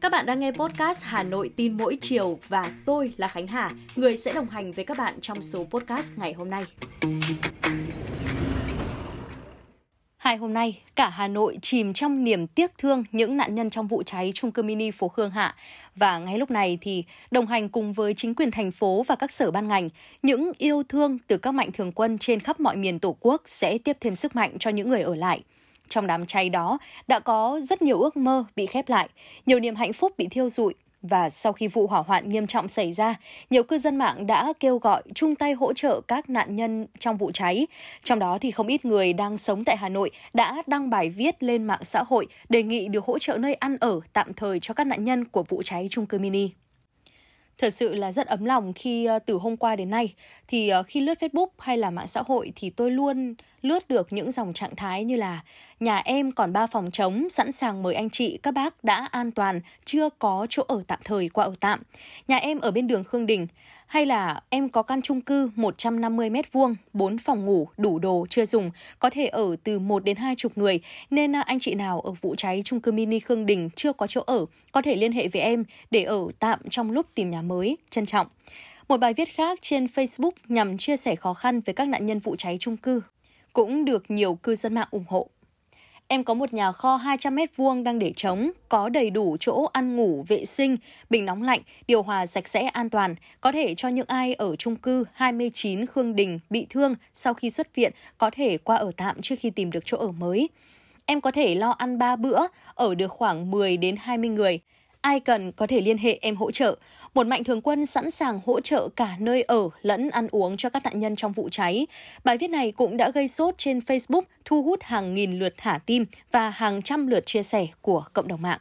Các bạn đang nghe podcast Hà Nội tin mỗi chiều và tôi là Khánh Hà, người sẽ đồng hành với các bạn trong số podcast ngày hôm nay. Hai hôm nay, cả Hà Nội chìm trong niềm tiếc thương những nạn nhân trong vụ cháy chung cư mini phố Khương Hạ. Và ngay lúc này thì đồng hành cùng với chính quyền thành phố và các sở ban ngành, những yêu thương từ các mạnh thường quân trên khắp mọi miền Tổ quốc sẽ tiếp thêm sức mạnh cho những người ở lại. Trong đám cháy đó đã có rất nhiều ước mơ bị khép lại, nhiều niềm hạnh phúc bị thiêu rụi và sau khi vụ hỏa hoạn nghiêm trọng xảy ra, nhiều cư dân mạng đã kêu gọi chung tay hỗ trợ các nạn nhân trong vụ cháy. Trong đó thì không ít người đang sống tại Hà Nội đã đăng bài viết lên mạng xã hội đề nghị được hỗ trợ nơi ăn ở tạm thời cho các nạn nhân của vụ cháy chung cư mini. Thật sự là rất ấm lòng khi ờ, từ hôm qua đến nay thì ờ, khi lướt Facebook hay là mạng xã hội thì tôi luôn lướt được những dòng trạng thái như là nhà em còn ba phòng trống sẵn sàng mời anh chị các bác đã an toàn chưa có chỗ ở tạm thời qua ở tạm. Nhà em ở bên đường Khương Đình hay là em có căn chung cư 150 m2, 4 phòng ngủ, đủ đồ chưa dùng, có thể ở từ 1 đến 2 chục người, nên à, anh chị nào ở vụ cháy chung cư mini Khương Đình chưa có chỗ ở, có thể liên hệ với em để ở tạm trong lúc tìm nhà mới. Trân trọng. Một bài viết khác trên Facebook nhằm chia sẻ khó khăn với các nạn nhân vụ cháy chung cư cũng được nhiều cư dân mạng ủng hộ. Em có một nhà kho 200 mét vuông đang để trống, có đầy đủ chỗ ăn ngủ, vệ sinh, bình nóng lạnh, điều hòa sạch sẽ an toàn, có thể cho những ai ở chung cư 29 Khương Đình bị thương sau khi xuất viện có thể qua ở tạm trước khi tìm được chỗ ở mới. Em có thể lo ăn 3 bữa, ở được khoảng 10 đến 20 người. Ai cần có thể liên hệ em hỗ trợ. Một mạnh thường quân sẵn sàng hỗ trợ cả nơi ở lẫn ăn uống cho các nạn nhân trong vụ cháy. Bài viết này cũng đã gây sốt trên Facebook, thu hút hàng nghìn lượt thả tim và hàng trăm lượt chia sẻ của cộng đồng mạng.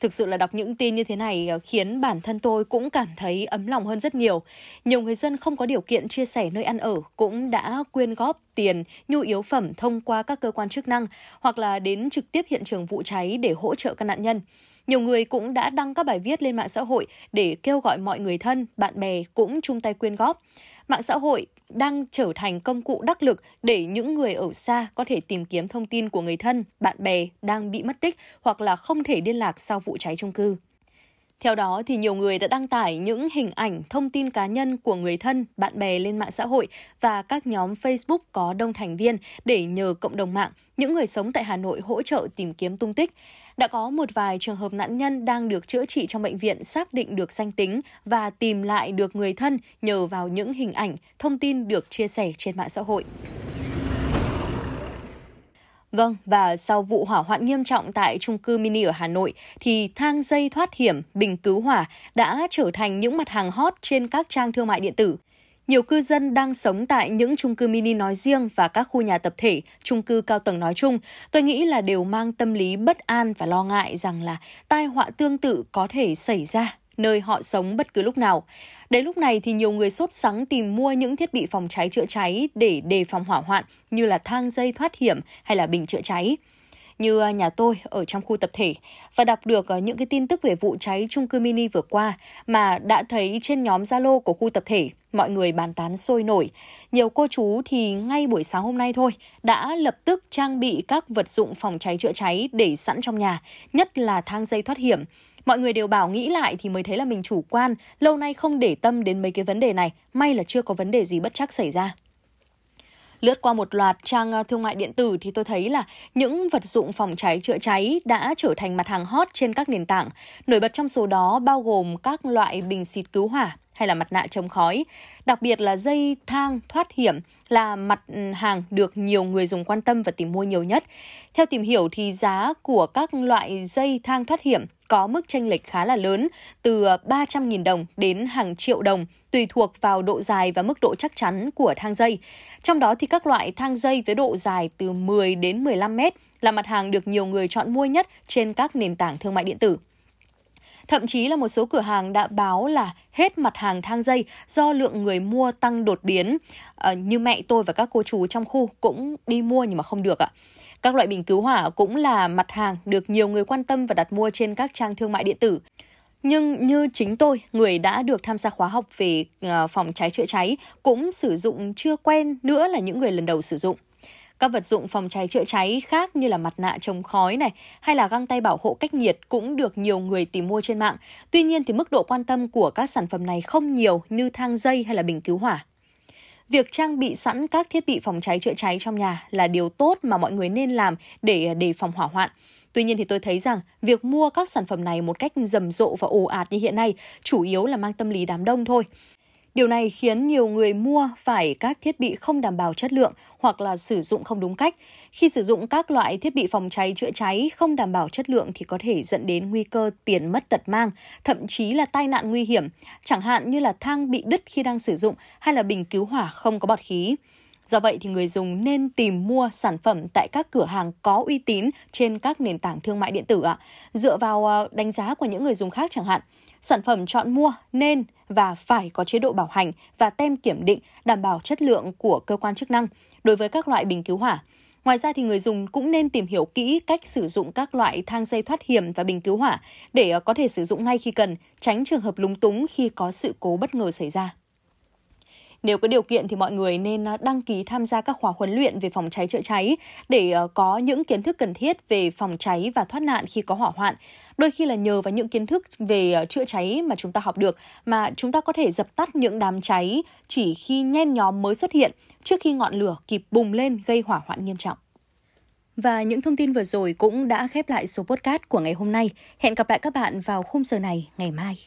Thực sự là đọc những tin như thế này ờ, khiến bản thân tôi cũng cảm thấy ấm lòng hơn rất nhiều. Nhiều người dân không có điều kiện chia sẻ nơi ăn ở cũng đã quyên góp tiền, nhu yếu phẩm thông qua các cơ quan chức năng hoặc là đến trực tiếp hiện trường vụ cháy để hỗ trợ các nạn nhân. Nhiều người cũng đã đăng các bài viết lên mạng xã hội để kêu gọi mọi người thân, bạn bè cũng chung tay quyên góp. Mạng xã hội đang trở thành công cụ đắc lực để những người ở xa có thể tìm kiếm thông tin của người thân, bạn bè đang bị mất tích hoặc là không thể liên lạc sau vụ cháy chung cư. Theo đó thì nhiều người đã đăng tải những hình ảnh, thông tin cá nhân của người thân, bạn bè lên mạng xã hội và các nhóm Facebook có đông thành viên để nhờ cộng đồng mạng, những người sống tại Hà Nội hỗ trợ tìm kiếm tung tích. Đã có một vài trường hợp nạn nhân đang được chữa trị trong bệnh viện xác định được danh tính và tìm lại được người thân nhờ vào những hình ảnh, thông tin được chia sẻ trên mạng xã hội. Vâng, và sau vụ hỏa hoạn nghiêm trọng tại trung cư mini ở Hà Nội thì thang dây thoát hiểm, bình cứu hỏa đã trở thành những mặt hàng hot trên các trang thương mại điện tử. Nhiều cư dân đang sống tại những chung cư mini nói riêng và các khu nhà tập thể, chung cư cao tầng nói chung, tôi nghĩ là đều mang tâm lý bất an và lo ngại rằng là tai họa tương tự có thể xảy ra nơi họ sống bất cứ lúc nào. Đến lúc này thì nhiều người sốt sắng tìm mua những thiết bị phòng cháy chữa cháy để đề phòng hỏa hoạn như là thang dây thoát hiểm hay là bình chữa cháy như à, nhà tôi ở trong khu tập thể và đọc được à, những cái tin tức về vụ cháy chung cư mini vừa qua mà đã thấy trên nhóm Zalo của khu tập thể mọi người bàn tán sôi nổi. Nhiều cô chú thì ngay buổi sáng hôm nay thôi đã lập tức trang bị các vật dụng phòng cháy chữa cháy để sẵn trong nhà, nhất là thang dây thoát hiểm. Mọi người đều bảo nghĩ lại thì mới thấy là mình chủ quan, lâu nay không để tâm đến mấy cái vấn đề này, may là chưa có vấn đề gì bất chắc xảy ra. Lướt qua một loạt trang ờ, thương mại điện tử thì tôi thấy là những vật dụng phòng cháy chữa cháy đã trở thành mặt hàng hot trên các nền tảng. Nổi bật trong số đó bao gồm các loại bình xịt cứu hỏa, hay là mặt nạ chống khói. Đặc biệt là dây thang thoát hiểm là mặt ừ, hàng được nhiều người dùng quan tâm và tìm mua nhiều nhất. Theo tìm hiểu thì giá của các loại dây thang thoát hiểm có mức tranh lệch khá là lớn, từ ờ, 300.000 đồng đến hàng triệu đồng, tùy thuộc vào độ dài và mức độ chắc chắn của thang dây. Trong đó thì các loại thang dây với độ dài từ 10 đến 15 mét là mặt hàng được nhiều người chọn mua nhất trên các nền tảng thương mại điện tử. Thậm chí là một số cửa hàng đã báo là hết mặt hàng thang dây do lượng người mua tăng đột biến. À, như mẹ tôi và các cô chú trong khu cũng đi mua nhưng mà không được ạ. Các loại bình cứu hỏa cũng là mặt hàng được nhiều người quan tâm và đặt mua trên các trang thương mại điện tử. Nhưng như chính tôi, người đã được tham gia khóa học về ờ, phòng cháy chữa cháy, cũng sử dụng chưa quen nữa là những người lần đầu sử dụng. Các vật dụng phòng cháy chữa cháy khác như là mặt nạ chống khói này, hay là găng tay bảo hộ cách nhiệt cũng được nhiều người tìm mua trên mạng. Tuy nhiên thì mức độ quan tâm của các sản phẩm này không nhiều như thang dây hay là bình cứu hỏa. Việc trang bị sẵn các thiết bị phòng cháy chữa cháy trong nhà là điều tốt mà mọi người nên làm để à, đề phòng hỏa hoạn. Tuy nhiên thì tôi thấy rằng việc mua các sản phẩm này một cách rầm rộ và ồ ạt như hiện nay chủ yếu là mang tâm lý đám đông thôi. Điều này khiến nhiều người mua phải các thiết bị không đảm bảo chất lượng hoặc là sử dụng không đúng cách. Khi sử dụng các loại thiết bị phòng cháy chữa cháy không đảm bảo chất lượng thì có thể dẫn đến nguy cơ tiền mất tật mang, thậm chí là tai nạn nguy hiểm, chẳng hạn như là thang bị đứt khi đang sử dụng hay là bình cứu hỏa không có bọt khí. Do vậy thì người dùng nên tìm mua sản phẩm tại các cửa hàng có uy tín trên các nền tảng thương mại điện tử ạ, dựa vào ờ, đánh giá của những người dùng khác chẳng hạn. Sản phẩm chọn mua nên và phải có chế độ bảo hành và tem kiểm định đảm bảo chất lượng của cơ quan chức năng đối với các loại bình cứu hỏa. Ngoài ra thì người dùng cũng nên tìm hiểu kỹ cách sử dụng các loại thang dây thoát hiểm và bình cứu hỏa để ờ, có thể sử dụng ngay khi cần, tránh trường hợp lúng túng khi có sự cố bất ngờ xảy ra. Nếu có điều kiện thì mọi người nên à, đăng ký tham gia các khóa huấn luyện về phòng cháy chữa cháy để ờ, có những kiến thức cần thiết về phòng cháy và thoát nạn khi có hỏa hoạn. Đôi khi là nhờ vào những kiến thức về ờ, chữa cháy mà chúng ta học được, mà chúng ta có thể dập tắt những đám cháy chỉ khi nhen nhóm mới xuất hiện, trước khi ngọn lửa kịp bùng lên gây hỏa hoạn nghiêm trọng. Và những thông tin vừa rồi cũng đã khép lại số podcast của ngày hôm nay. Hẹn gặp lại các bạn vào khung giờ này ngày mai.